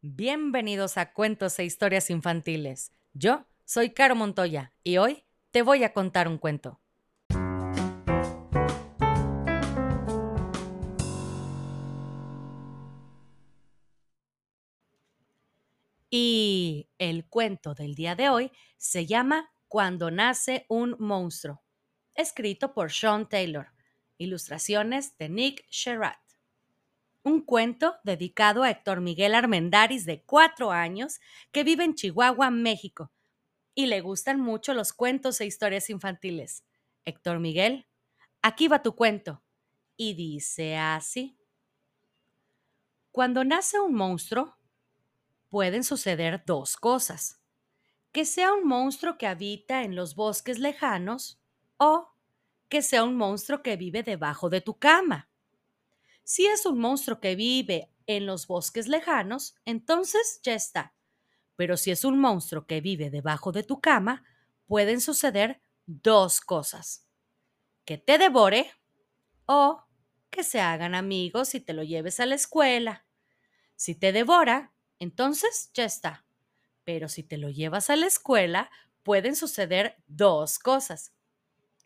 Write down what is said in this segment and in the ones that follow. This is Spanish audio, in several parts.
Bienvenidos a Cuentos e Historias Infantiles. Yo soy Caro Montoya y hoy te voy a contar un cuento. Y el cuento del día de hoy se llama Cuando nace un monstruo, escrito por Sean Taylor, ilustraciones de Nick Sherratt un cuento dedicado a Héctor Miguel Armendaris, de cuatro años, que vive en Chihuahua, México, y le gustan mucho los cuentos e historias infantiles. Héctor Miguel, aquí va tu cuento. Y dice así. Cuando nace un monstruo, pueden suceder dos cosas. Que sea un monstruo que habita en los bosques lejanos o que sea un monstruo que vive debajo de tu cama. Si es un monstruo que vive en los bosques lejanos, entonces ya está. Pero si es un monstruo que vive debajo de tu cama, pueden suceder dos cosas. Que te devore o que se hagan amigos y te lo lleves a la escuela. Si te devora, entonces ya está. Pero si te lo llevas a la escuela, pueden suceder dos cosas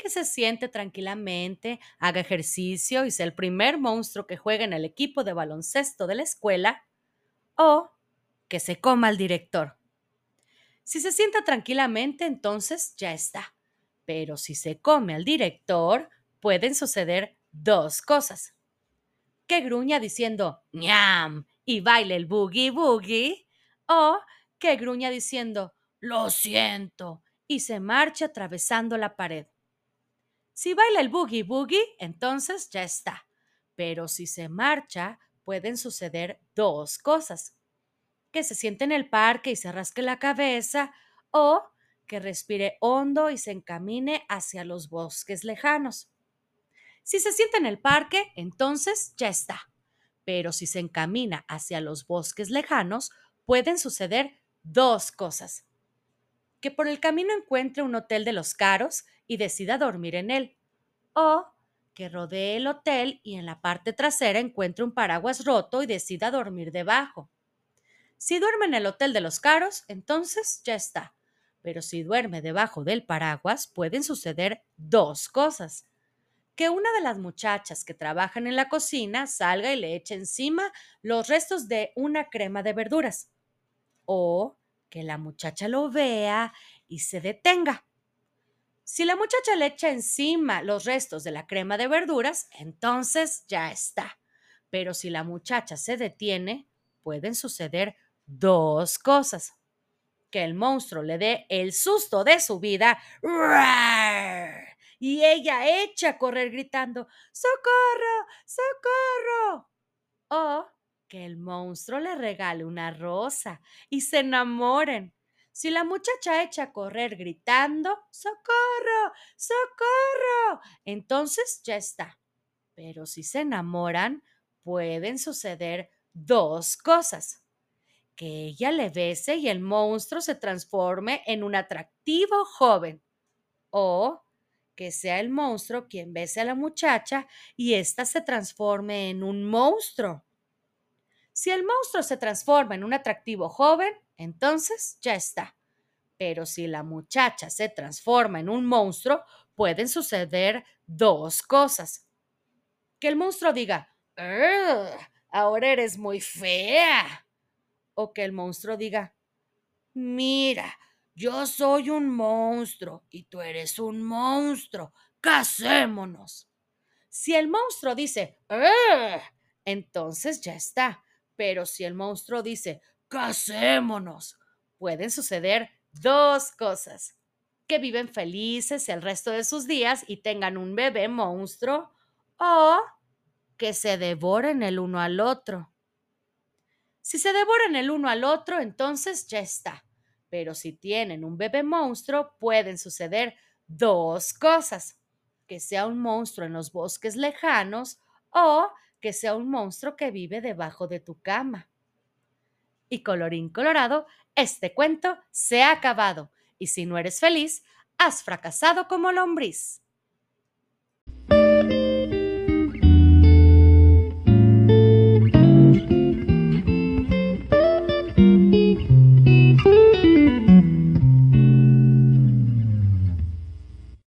que se siente tranquilamente, haga ejercicio y sea el primer monstruo que juegue en el equipo de baloncesto de la escuela, o que se coma al director. Si se sienta tranquilamente, entonces ya está. Pero si se come al director, pueden suceder dos cosas. Que gruña diciendo ñam y baile el boogie boogie, o que gruña diciendo lo siento y se marcha atravesando la pared. Si baila el boogie boogie, entonces ya está. Pero si se marcha, pueden suceder dos cosas. Que se siente en el parque y se rasque la cabeza o que respire hondo y se encamine hacia los bosques lejanos. Si se siente en el parque, entonces ya está. Pero si se encamina hacia los bosques lejanos, pueden suceder dos cosas que por el camino encuentre un hotel de los caros y decida dormir en él. O que rodee el hotel y en la parte trasera encuentre un paraguas roto y decida dormir debajo. Si duerme en el hotel de los caros, entonces ya está. Pero si duerme debajo del paraguas, pueden suceder dos cosas. Que una de las muchachas que trabajan en la cocina salga y le eche encima los restos de una crema de verduras. O que la muchacha lo vea y se detenga. Si la muchacha le echa encima los restos de la crema de verduras, entonces ya está. Pero si la muchacha se detiene, pueden suceder dos cosas. Que el monstruo le dé el susto de su vida y ella echa a correr gritando ¡Socorro! ¡Socorro! O que el monstruo le regale una rosa y se enamoren. Si la muchacha echa a correr gritando ¡Socorro! ¡Socorro! Entonces ya está. Pero si se enamoran, pueden suceder dos cosas. Que ella le bese y el monstruo se transforme en un atractivo joven. O que sea el monstruo quien bese a la muchacha y ésta se transforme en un monstruo. Si el monstruo se transforma en un atractivo joven, entonces ya está. Pero si la muchacha se transforma en un monstruo, pueden suceder dos cosas. Que el monstruo diga, ahora eres muy fea. O que el monstruo diga, mira, yo soy un monstruo y tú eres un monstruo. Casémonos. Si el monstruo dice, entonces ya está. Pero si el monstruo dice, casémonos, pueden suceder dos cosas. Que viven felices el resto de sus días y tengan un bebé monstruo o que se devoren el uno al otro. Si se devoran el uno al otro, entonces ya está. Pero si tienen un bebé monstruo, pueden suceder dos cosas. Que sea un monstruo en los bosques lejanos o que sea un monstruo que vive debajo de tu cama. Y colorín colorado, este cuento se ha acabado, y si no eres feliz, has fracasado como lombriz.